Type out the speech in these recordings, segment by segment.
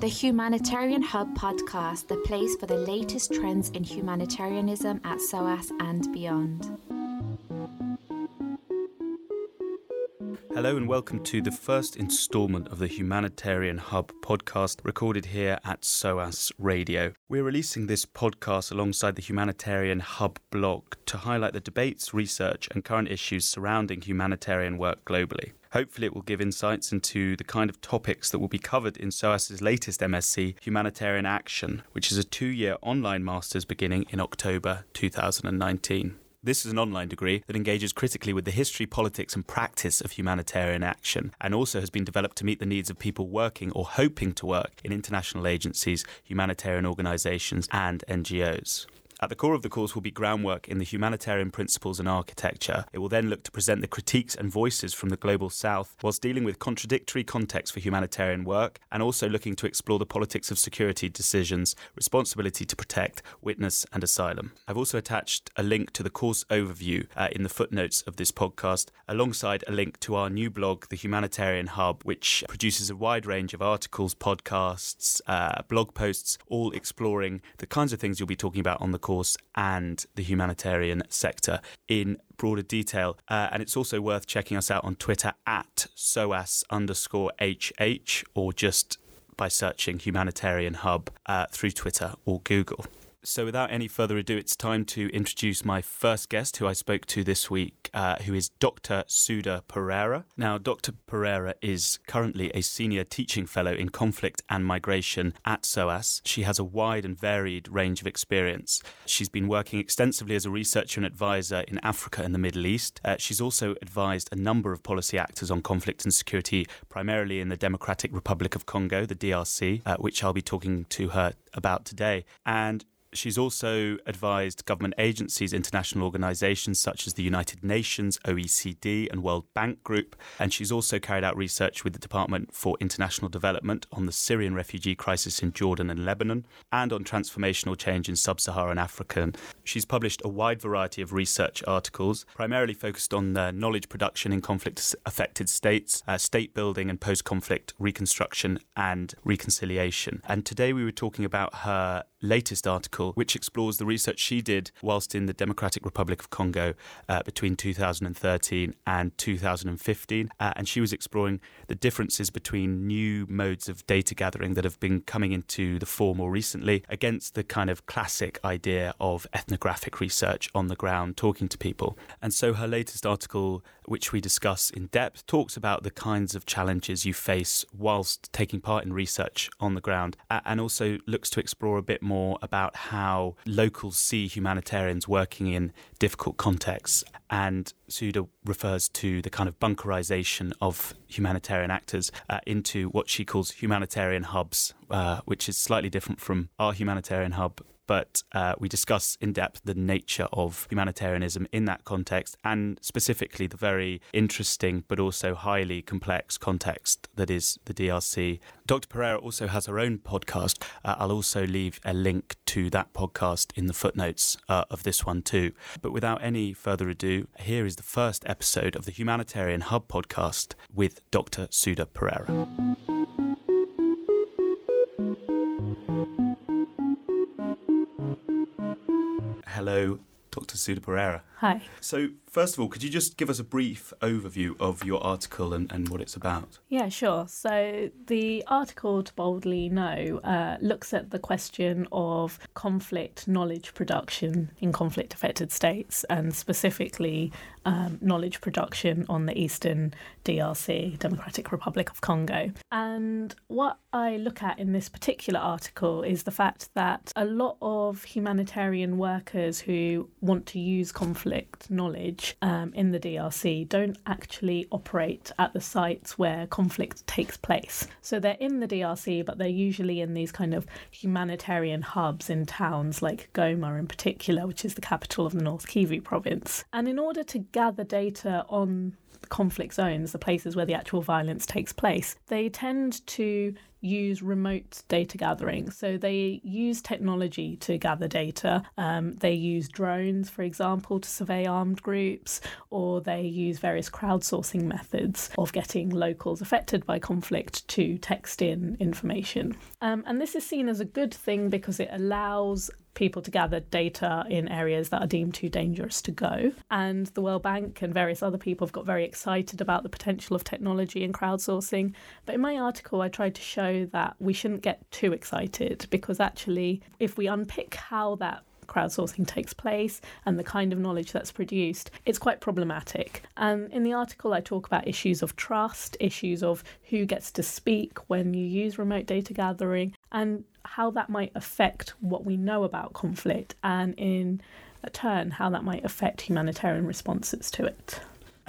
The Humanitarian Hub podcast, the place for the latest trends in humanitarianism at SOAS and beyond. Hello and welcome to the first instalment of the Humanitarian Hub podcast recorded here at SOAS Radio. We're releasing this podcast alongside the Humanitarian Hub blog to highlight the debates, research, and current issues surrounding humanitarian work globally. Hopefully, it will give insights into the kind of topics that will be covered in SOAS's latest MSc, Humanitarian Action, which is a two year online master's beginning in October 2019. This is an online degree that engages critically with the history, politics, and practice of humanitarian action, and also has been developed to meet the needs of people working or hoping to work in international agencies, humanitarian organisations, and NGOs. At the core of the course will be groundwork in the humanitarian principles and architecture. It will then look to present the critiques and voices from the global south, whilst dealing with contradictory contexts for humanitarian work and also looking to explore the politics of security decisions, responsibility to protect, witness, and asylum. I've also attached a link to the course overview uh, in the footnotes of this podcast, alongside a link to our new blog, The Humanitarian Hub, which produces a wide range of articles, podcasts, uh, blog posts, all exploring the kinds of things you'll be talking about on the course course, and the humanitarian sector in broader detail. Uh, and it's also worth checking us out on Twitter at SOAS underscore HH or just by searching Humanitarian Hub uh, through Twitter or Google. So, without any further ado, it's time to introduce my first guest, who I spoke to this week, uh, who is Dr. Sudha Perera. Now, Dr. Pereira is currently a senior teaching fellow in conflict and migration at SOAS. She has a wide and varied range of experience. She's been working extensively as a researcher and advisor in Africa and the Middle East. Uh, she's also advised a number of policy actors on conflict and security, primarily in the Democratic Republic of Congo, the DRC, uh, which I'll be talking to her about today. And She's also advised government agencies, international organizations such as the United Nations, OECD, and World Bank Group. And she's also carried out research with the Department for International Development on the Syrian refugee crisis in Jordan and Lebanon, and on transformational change in sub Saharan Africa. She's published a wide variety of research articles, primarily focused on knowledge production in conflict affected states, uh, state building and post conflict reconstruction and reconciliation. And today we were talking about her latest article, which explores the research she did whilst in the Democratic Republic of Congo uh, between 2013 and 2015. Uh, and she was exploring the differences between new modes of data gathering that have been coming into the fore more recently against the kind of classic idea of ethnographic research on the ground, talking to people. And so her latest article, which we discuss in depth, talks about the kinds of challenges you face whilst taking part in research on the ground and also looks to explore a bit more about how locals see humanitarians working in difficult contexts. And Sudha refers to the kind of bunkerization of humanitarian actors uh, into what she calls humanitarian hubs, uh, which is slightly different from our humanitarian hub but uh, we discuss in depth the nature of humanitarianism in that context and specifically the very interesting but also highly complex context that is the DRC. Dr. Perera also has her own podcast. Uh, I'll also leave a link to that podcast in the footnotes uh, of this one too. But without any further ado, here is the first episode of the Humanitarian Hub podcast with Dr. Sudha Perera. Hello, Dr. Sudha Perera. Hi. So, first of all, could you just give us a brief overview of your article and, and what it's about? Yeah, sure. So, the article, To Boldly Know, uh, looks at the question of conflict knowledge production in conflict affected states and specifically um, knowledge production on the eastern DRC, Democratic Republic of Congo. And what I look at in this particular article is the fact that a lot of humanitarian workers who want to use conflict conflict knowledge um, in the DRC don't actually operate at the sites where conflict takes place. So they're in the DRC, but they're usually in these kind of humanitarian hubs in towns like Goma, in particular, which is the capital of the North Kivu province. And in order to gather data on conflict zones, the places where the actual violence takes place, they tend to use remote data gathering. So they use technology to gather data. Um, they use drones, for example, to survey armed groups, or they use various crowdsourcing methods of getting locals affected by conflict to text in information. Um, and this is seen as a good thing because it allows people to gather data in areas that are deemed too dangerous to go. And the World Bank and various other people have got very excited about the potential of technology and crowdsourcing. But in my article, I tried to show that we shouldn't get too excited because actually, if we unpick how that crowdsourcing takes place and the kind of knowledge that's produced, it's quite problematic. And in the article, I talk about issues of trust, issues of who gets to speak when you use remote data gathering, and how that might affect what we know about conflict, and in turn, how that might affect humanitarian responses to it.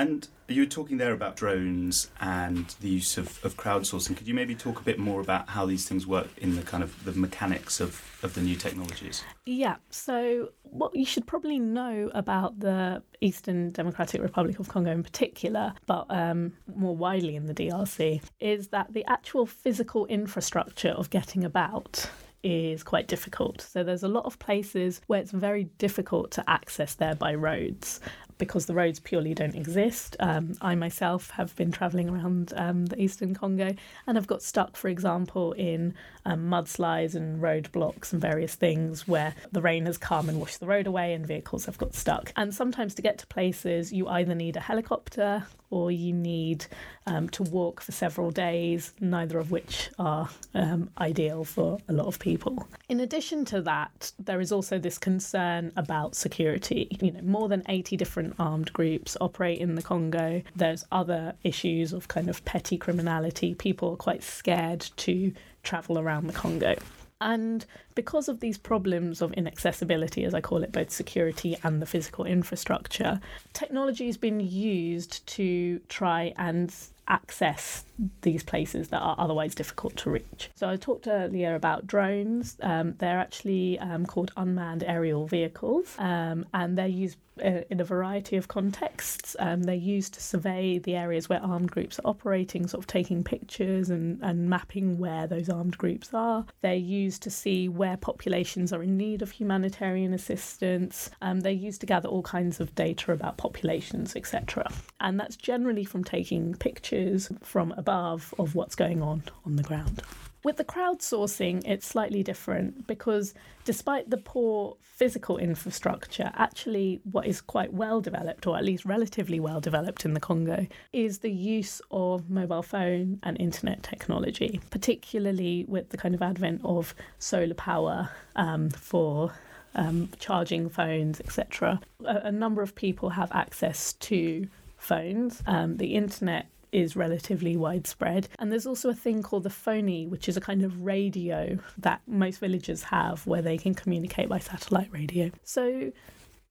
And you were talking there about drones and the use of, of crowdsourcing. Could you maybe talk a bit more about how these things work in the kind of the mechanics of, of the new technologies? Yeah. So what you should probably know about the Eastern Democratic Republic of Congo in particular, but um, more widely in the DRC, is that the actual physical infrastructure of getting about is quite difficult. So there's a lot of places where it's very difficult to access there by roads because the roads purely don't exist. Um, I myself have been travelling around um, the eastern Congo and have got stuck, for example, in um, mudslides and roadblocks and various things where the rain has come and washed the road away and vehicles have got stuck. And sometimes to get to places, you either need a helicopter or you need um, to walk for several days, neither of which are um, ideal for a lot of people. In addition to that, there is also this concern about security. You know, more than 80 different armed groups operate in the Congo. There's other issues of kind of petty criminality. People are quite scared to travel around the Congo. And because of these problems of inaccessibility, as I call it, both security and the physical infrastructure, technology has been used to try and access these places that are otherwise difficult to reach. So I talked earlier about drones. Um, they're actually um, called unmanned aerial vehicles, um, and they're used in a variety of contexts. Um, they're used to survey the areas where armed groups are operating, sort of taking pictures and, and mapping where those armed groups are. They're used to see where populations are in need of humanitarian assistance. Um, they're used to gather all kinds of data about populations, etc. And that's generally from taking pictures from above of what's going on on the ground. With the crowdsourcing, it's slightly different because despite the poor physical infrastructure, actually, what is quite well developed, or at least relatively well developed in the Congo, is the use of mobile phone and internet technology, particularly with the kind of advent of solar power um, for um, charging phones, etc. A, a, number of people have access to phones. Um, the internet is relatively widespread. And there's also a thing called the phonie, which is a kind of radio that most villagers have where they can communicate by satellite radio. So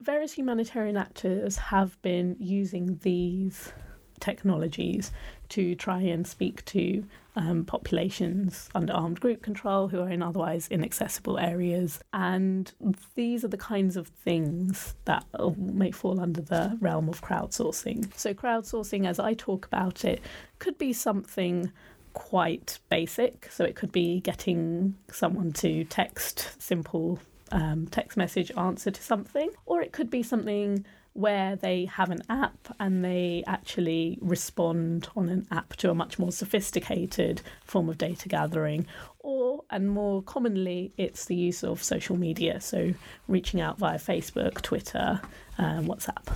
various humanitarian actors have been using these technologies to try and speak to um, populations under armed group control who are in otherwise inaccessible areas. And these are the kinds of things that may fall under the realm of crowdsourcing. So, crowdsourcing, as I talk about it, could be something quite basic. So, it could be getting someone to text simple um, text message answer to something, or it could be something where they have an app and they actually respond on an app to a much more sophisticated form of data gathering. Or, and more commonly, it's the use of social media, so reaching out via Facebook, Twitter, and WhatsApp.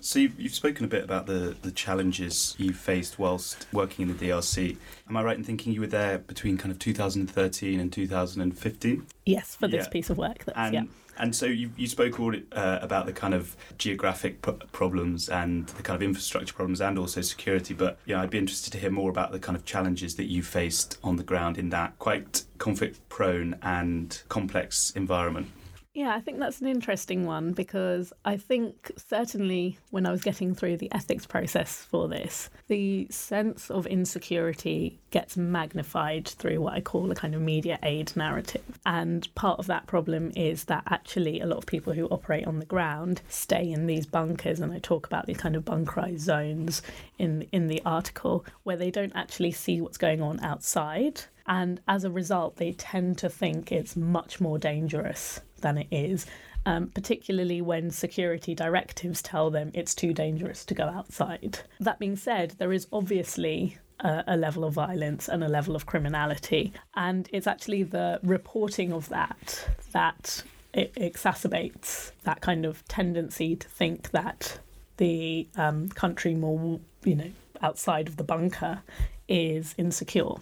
So you've, you've spoken a bit about the, the challenges you faced whilst working in the DRC. Am I right in thinking you were there between kind of 2013 and 2015? Yes, for this yeah. piece of work. That's, and yeah. And so you, you spoke all, uh, about the kind of geographic p- problems and the kind of infrastructure problems and also security. But yeah, I'd be interested to hear more about the kind of challenges that you faced on the ground in that quite conflict prone and complex environment. Yeah, I think that's an interesting one because I think certainly when I was getting through the ethics process for this, the sense of insecurity gets magnified through what I call a kind of media aid narrative. And part of that problem is that actually a lot of people who operate on the ground stay in these bunkers, and I talk about these kind of bunkerized zones in in the article where they don't actually see what's going on outside. And as a result, they tend to think it's much more dangerous than it is, um, particularly when security directives tell them it's too dangerous to go outside. That being said, there is obviously a, level of violence and a level of criminality, and it's actually the reporting of that that it exacerbates that kind of tendency to think that the um, country more, you know, outside of the bunker is insecure.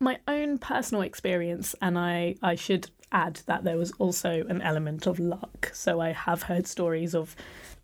My own personal experience, and I, I should add that there was also an element of luck. So I have heard stories of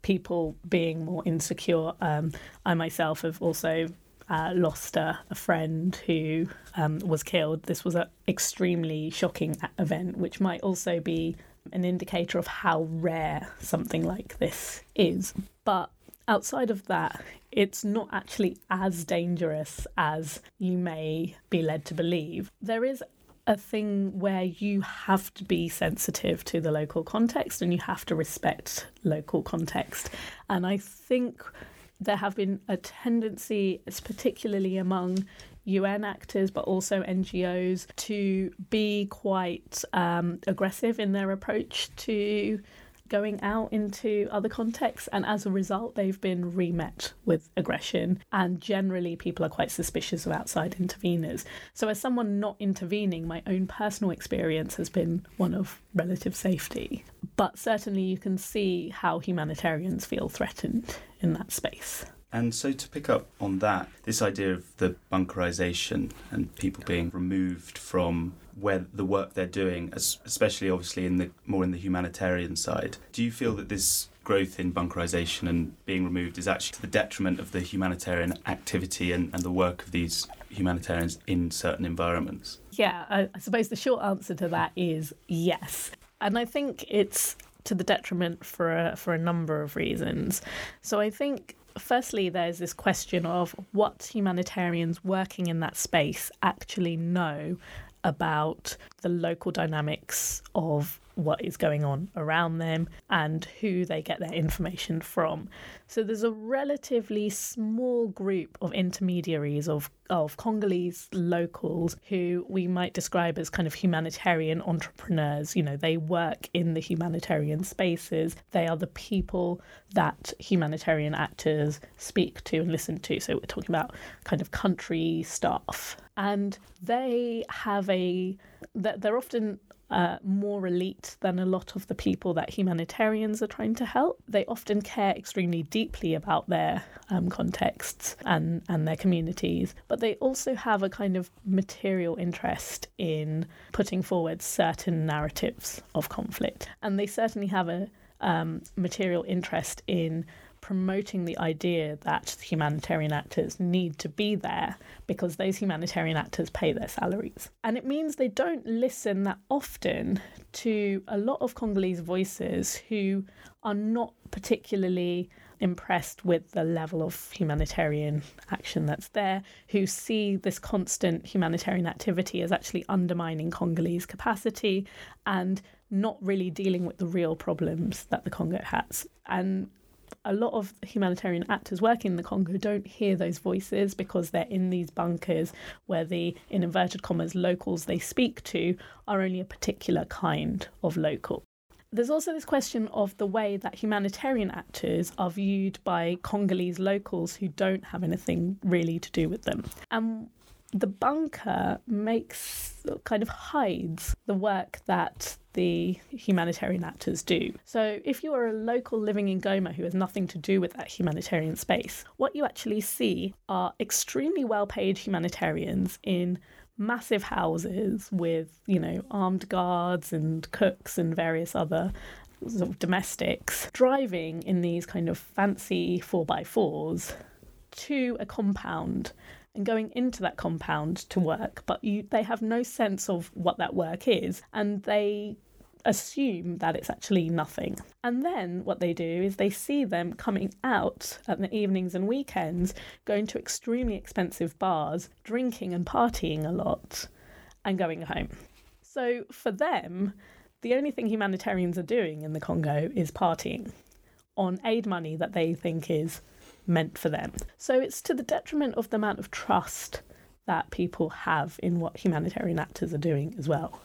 people being more insecure. Um, I myself have also uh, lost a, a, friend who um, was killed. This was an extremely shocking event, which might also be an indicator of how rare something like this is. But outside of that, it's not actually as dangerous as you may be led to believe. There is a thing where you have to be sensitive to the local context and you have to respect local context. And I think there have been a tendency, particularly among UN actors, but also NGOs, to be quite um, aggressive in their approach to going out into other contexts, and as a result, they've been remet with aggression. And generally, people are quite suspicious of outside interveners. So, as someone not intervening, my own personal experience has been one of relative safety. But certainly, you can see how humanitarians feel threatened in that space. And so, to pick up on that, this idea of the bunkerization and people being removed from where the work they're doing, especially obviously in the more in the humanitarian side, do you feel that this growth in bunkerization and being removed is actually to the detriment of the humanitarian activity and, and the work of these humanitarians in certain environments? Yeah, I, I suppose the short answer to that is yes. And I think it's to the detriment for a, for a number of reasons. So I think firstly, there's this question of what humanitarians working in that space actually know about the local dynamics of what is going on around them and who they get their information from. So there's a relatively small group of intermediaries of of Congolese locals who we might describe as kind of humanitarian entrepreneurs. You know, they work in the humanitarian spaces. They are the people that humanitarian actors speak to and listen to. So we're talking about kind of country staff. And they have a, they're often uh, more elite than a lot of the people that humanitarians are trying to help. They often care extremely deeply about their um, contexts and, and their communities, but they also have a kind of material interest in putting forward certain narratives of conflict. And they certainly have a um, material interest in promoting the idea that humanitarian actors need to be there because those humanitarian actors pay their salaries. And it means they don't listen that often to a lot of Congolese voices who are not particularly impressed with the level of humanitarian action that's there, who see this constant humanitarian activity as actually undermining Congolese capacity and not really dealing with the real problems that the Congo has. And a lot of humanitarian actors working in the Congo don't hear those voices because they're in these bunkers where the, in inverted commas, locals they speak to are only a particular kind of local. There's also this question of the way that humanitarian actors are viewed by Congolese locals who don't have anything really to do with them. And the bunker makes kind of hides the work that the humanitarian actors do. So, if you are a local living in Goma who has nothing to do with that humanitarian space, what you actually see are extremely well paid humanitarians in massive houses with, you know, armed guards and cooks and various other sort of domestics driving in these kind of fancy 4x4s to a compound and going into that compound to work, but you they have no sense of what that work is, and they assume that it's actually nothing. And then what they do is they see them coming out at the evenings and weekends, going to extremely expensive bars, drinking and partying a lot, and going home. So for them, the only thing humanitarians are doing in the Congo is partying on aid money that they think is meant for them. So it's to the detriment of the amount of trust that people have in what humanitarian actors are doing as well.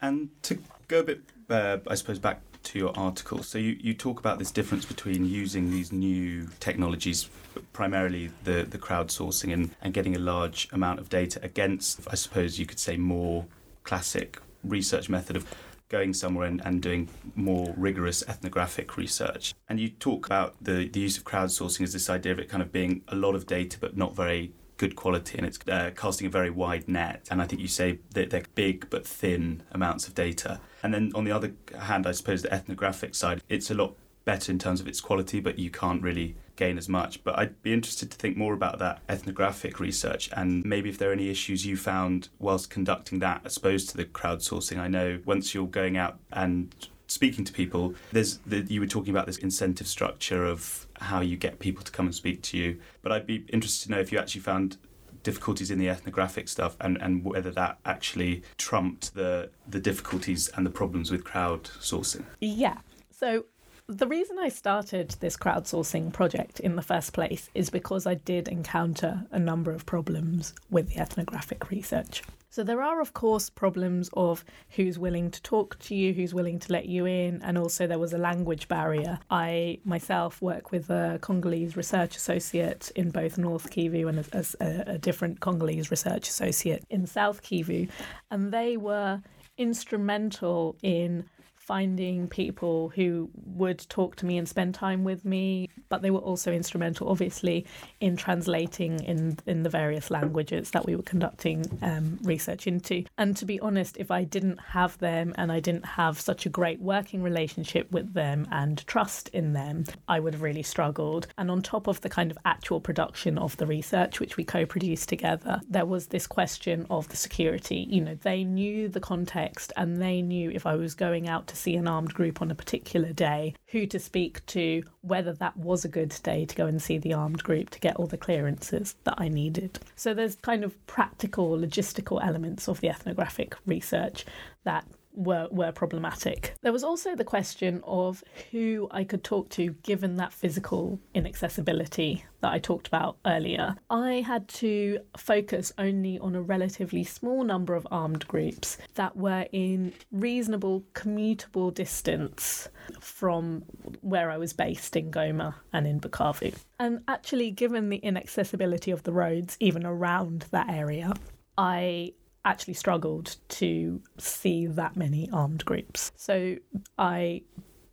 And to go a bit, uh, I suppose, back to your article, so you, you talk about this difference between using these new technologies, primarily the, the crowdsourcing, and, and getting a large amount of data against, I suppose you could say, more classic research method of going somewhere and, and doing more rigorous ethnographic research. And you talk about the, the use of crowdsourcing as this idea of it kind of being a lot of data but not very good quality and it's uh, casting a very wide net. And I think you say that they're big but thin amounts of data. And then on the other hand, I suppose the ethnographic side, it's a lot better in terms of its quality, but you can't really gain as much. But I'd be interested to think more about that ethnographic research and maybe if there are any issues you found whilst conducting that as opposed to the crowdsourcing. I know once you're going out and speaking to people, there's the, you were talking about this incentive structure of how you get people to come and speak to you. But I'd be interested to know if you actually found difficulties in the ethnographic stuff and, and whether that actually trumped the the difficulties and the problems with crowdsourcing. Yeah. So the reason I started this crowdsourcing project in the first place is because I did encounter a number of problems with the ethnographic research. So, there are, of course, problems of who's willing to talk to you, who's willing to let you in, and also there was a language barrier. I myself work with a Congolese research associate in both North Kivu and a, a, a different Congolese research associate in South Kivu, and they were instrumental in finding people who would talk to me and spend time with me, but they were also instrumental, obviously, in translating in in the various languages that we were conducting um, research into. And to be honest, if I didn't have them and I didn't have such a great working relationship with them and trust in them, I would have really struggled. And on top of the kind of actual production of the research, which we co-produced together, there was this question of the security. You know, they knew the context and they knew if I was going out to see an armed group on a particular day, who to speak to, whether that was a good day to go and see the armed group to get all the clearances that I needed. So there's kind of practical, logistical elements of the ethnographic research that were were problematic. There was also the question of who I could talk to given that physical inaccessibility that I talked about earlier. I had to focus only on a relatively small number of armed groups that were in reasonable commutable distance from where I was based in Goma and in Bukavu. And actually given the inaccessibility of the roads even around that area, I actually struggled to see that many armed groups. So I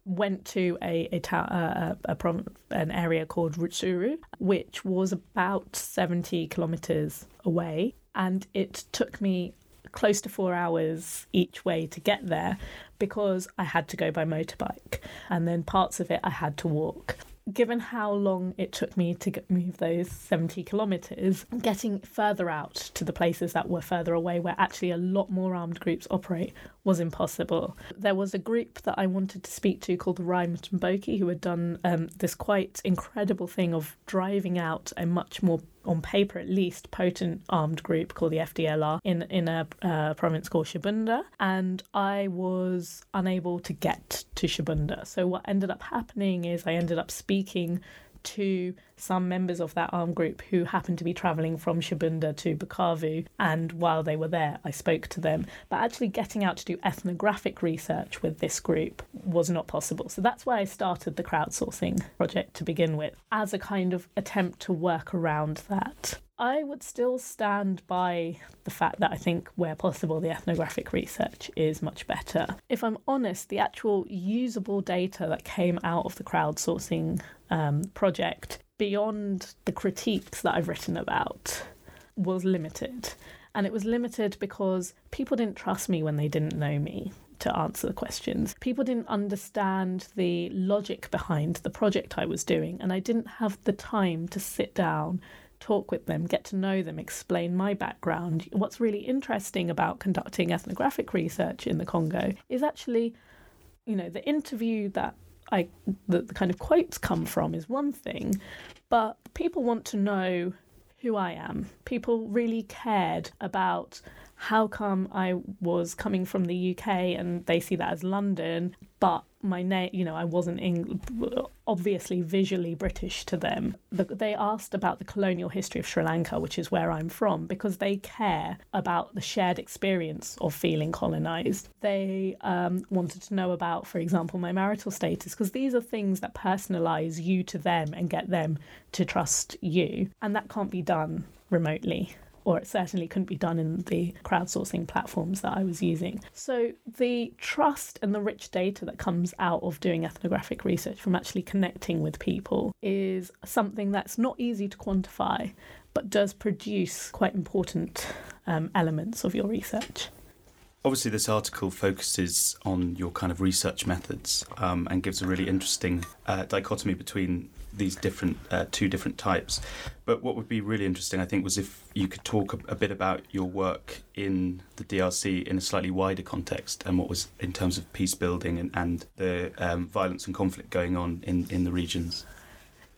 went to a a, ta- a, a an area called Rutshuru, which was about 70 kilometers away, and it took me close to four hours each way to get there because I had to go by motorbike, and then parts of it I had to walk given how long it took me to get, move those 70 kilometres, getting further out to the places that were further away where actually a lot more armed groups operate was impossible. There was a group that I wanted to speak to called the Raia Mutomboki who had done um, this quite incredible thing of driving out a much more on paper at least, potent armed group called the FDLR in in a uh, province called Shabunda, and I was unable to get to Shabunda. So what ended up happening is I ended up speaking to some members of that armed group who happened to be travelling from Shabunda to Bukavu. And while they were there, I spoke to them. But actually, getting out to do ethnographic research with this group was not possible. So that's why I started the crowdsourcing project to begin with, as a kind of attempt to work around that. I would still stand by the fact that I think, where possible, the ethnographic research is much better. If I'm honest, the actual usable data that came out of the crowdsourcing um, project, beyond the critiques that I've written about, was limited. And it was limited because people didn't trust me when they didn't know me to answer the questions. People didn't understand the logic behind the project I was doing, and I didn't have the time to sit down talk with them, get to know them, explain my background. What's really interesting about conducting ethnographic research in the Congo is actually, you know, the interview that I the, the kind of quotes come from is one thing, but people want to know who I am. People really cared about how come I was coming from the UK and they see that as London, but my name, you know, I wasn't in, obviously visually British to them. They asked about the colonial history of Sri Lanka, which is where I'm from, because they care about the shared experience of feeling colonized. They um, wanted to know about, for example, my marital status, because these are things that personalize you to them and get them to trust you. And that can't be done remotely or it certainly couldn't be done in the crowdsourcing platforms that I was using. So, the trust and the rich data that comes out of doing ethnographic research from actually connecting with people is something that's not easy to quantify, but does produce quite important um, elements of your research. Obviously, this article focuses on your kind of research methods um, and gives a really interesting uh, dichotomy between these different uh, two different types. But what would be really interesting, I think, was if you could talk a, a, bit about your work in the DRC in a slightly wider context and what was in terms of peace building and, and the um, violence and conflict going on in, in the regions.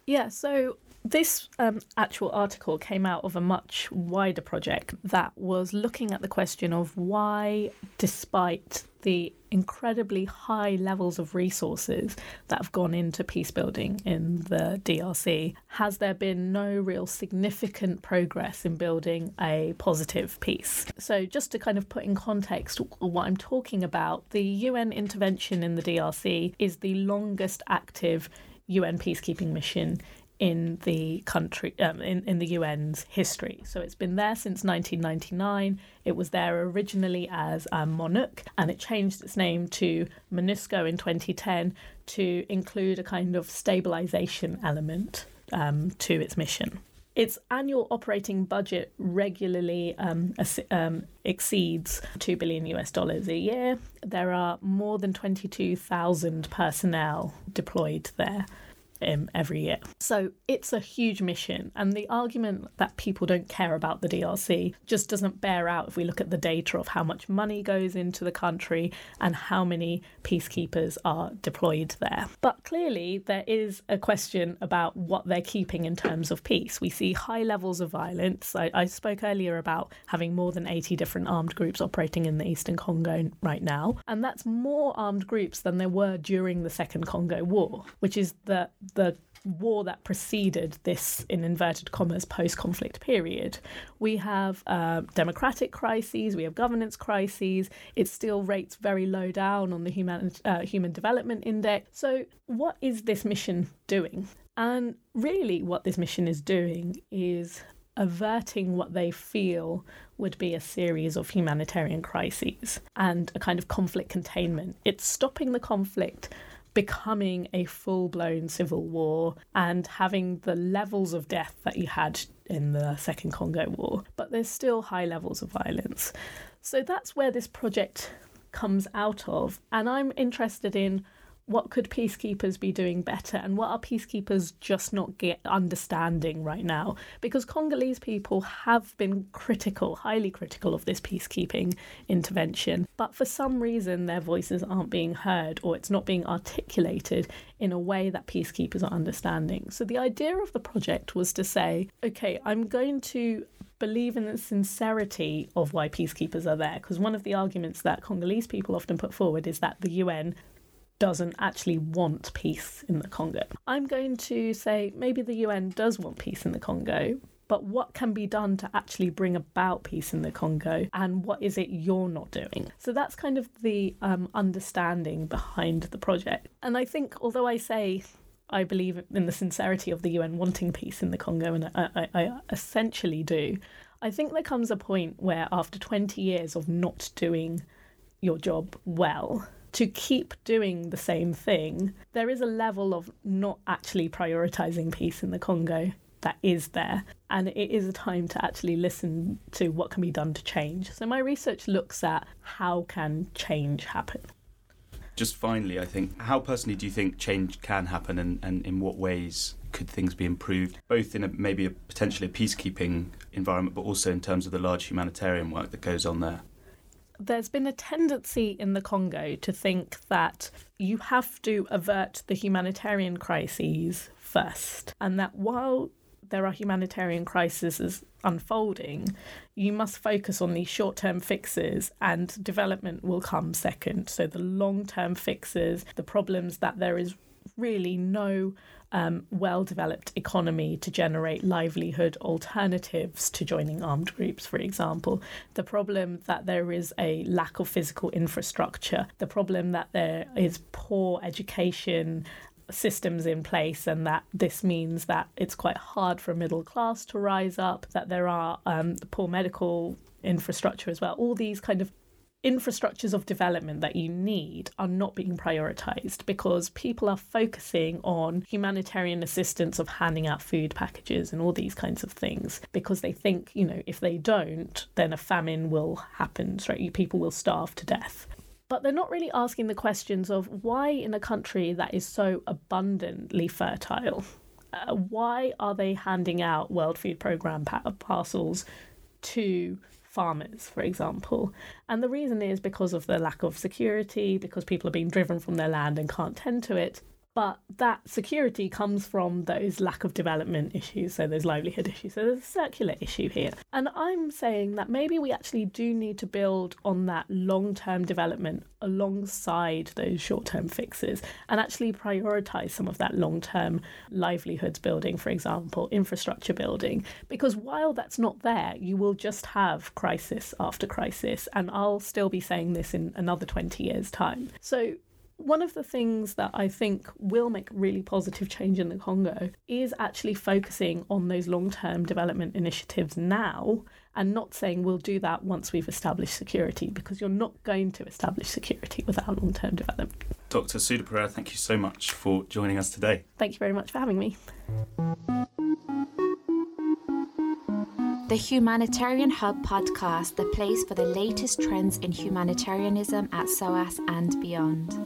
Yeah, so this um, actual article came out of a much wider project that was looking at the question of why, despite the incredibly high levels of resources that have gone into peace building in the DRC, has there been no real significant progress in building a positive peace? So, just to kind of put in context what I'm talking about, the UN intervention in the DRC is the longest active UN peacekeeping mission in the country, um, in, in the UN's history. So it's been there since 1999. It was there originally as um, MONUC, and it changed its name to MONUSCO in 2010 to include a kind of stabilization element um, to its mission. Its annual operating budget regularly um, um, exceeds 2 billion US dollars a year. There are more than 22,000 personnel deployed there every year. So it's a huge mission. And the argument that people don't care about the DRC just doesn't bear out if we look at the data of how much money goes into the country and how many peacekeepers are deployed there. But clearly, there is a question about what they're keeping in terms of peace. We see high levels of violence. I, I spoke earlier about having more than 80 different armed groups operating in the Eastern Congo right now. And that's more armed groups than there were during the Second Congo War, which is the the war that preceded this, in inverted commas, post conflict period. We have uh, democratic crises, we have governance crises, it still rates very low down on the human, uh, human Development Index. So, what is this mission doing? And really, what this mission is doing is averting what they feel would be a series of humanitarian crises and a kind of conflict containment. It's stopping the conflict becoming a full blown civil war and having the levels of death that you had in the Second Congo War, but there's still high levels of violence. So that's where this project comes out of. And I'm interested in what could peacekeepers be doing better and what are peacekeepers just not get understanding right now because congolese people have been critical highly critical of this peacekeeping intervention but for some reason their voices aren't being heard or it's not being articulated in a way that peacekeepers are understanding so the idea of the project was to say okay i'm going to believe in the sincerity of why peacekeepers are there. Because one of the arguments that Congolese people often put forward is that the UN doesn't actually want peace in the Congo. I'm going to say maybe the UN does want peace in the Congo, but what can be done to actually bring about peace in the Congo and what is it you're not doing? So that's kind of the um, understanding behind the project. And I think, although I say I believe in the sincerity of the UN wanting peace in the Congo, and I, I, I essentially do, I think there comes a point where after 20 years of not doing your job well, to keep doing the same thing, there is a level of not actually prioritizing peace in the Congo that is there. And it is a time to actually listen to what can be done to change. So my research looks at how can change happen. Just finally, I think, how personally do you think change can happen and, and in what ways could things be improved, both in a, maybe a potentially a peacekeeping environment, but also in terms of the large humanitarian work that goes on there? There's been a tendency in the Congo to think that you have to avert the humanitarian crises first, and that while there are humanitarian crises unfolding, you must focus on these short term fixes and development will come second. So, the long term fixes, the problems that there is really no um, well developed economy to generate livelihood alternatives to joining armed groups, for example. The problem that there is a lack of physical infrastructure, the problem that there is poor education systems in place, and that this means that it's quite hard for a middle class to rise up, that there are um, poor medical infrastructure as well. All these kind of infrastructures of development that you need are not being prioritized because people are focusing on humanitarian assistance of handing out food packages and all these kinds of things because they think, you know, if they don't, then a famine will happen, right? People will starve to death but they're not really asking the questions of why in a country that is so abundantly fertile uh, why are they handing out world food program pa- parcels to farmers for example. And the reason is because of the lack of security because people are being driven from their land and can't tend to it but that security comes from those lack of development issues, so those livelihood issues. So there's a circular issue here. And I'm saying that maybe we actually do need to build on that long term development alongside those short term fixes and actually prioritize some of that long term livelihoods building, for example, infrastructure building. Because while that's not there, you will just have crisis after crisis. And I'll still be saying this in another 20 years' time. So one of the things that I think will make really positive change in the Congo is actually focusing on those long term development initiatives now and not saying we'll do that once we've established security because you're not going to establish security without long term development. Dr. Sudha Perera, thank you so much for joining us today. Thank you very much for having me. The Humanitarian Hub podcast, the place for the latest trends in humanitarianism at SOAS and beyond.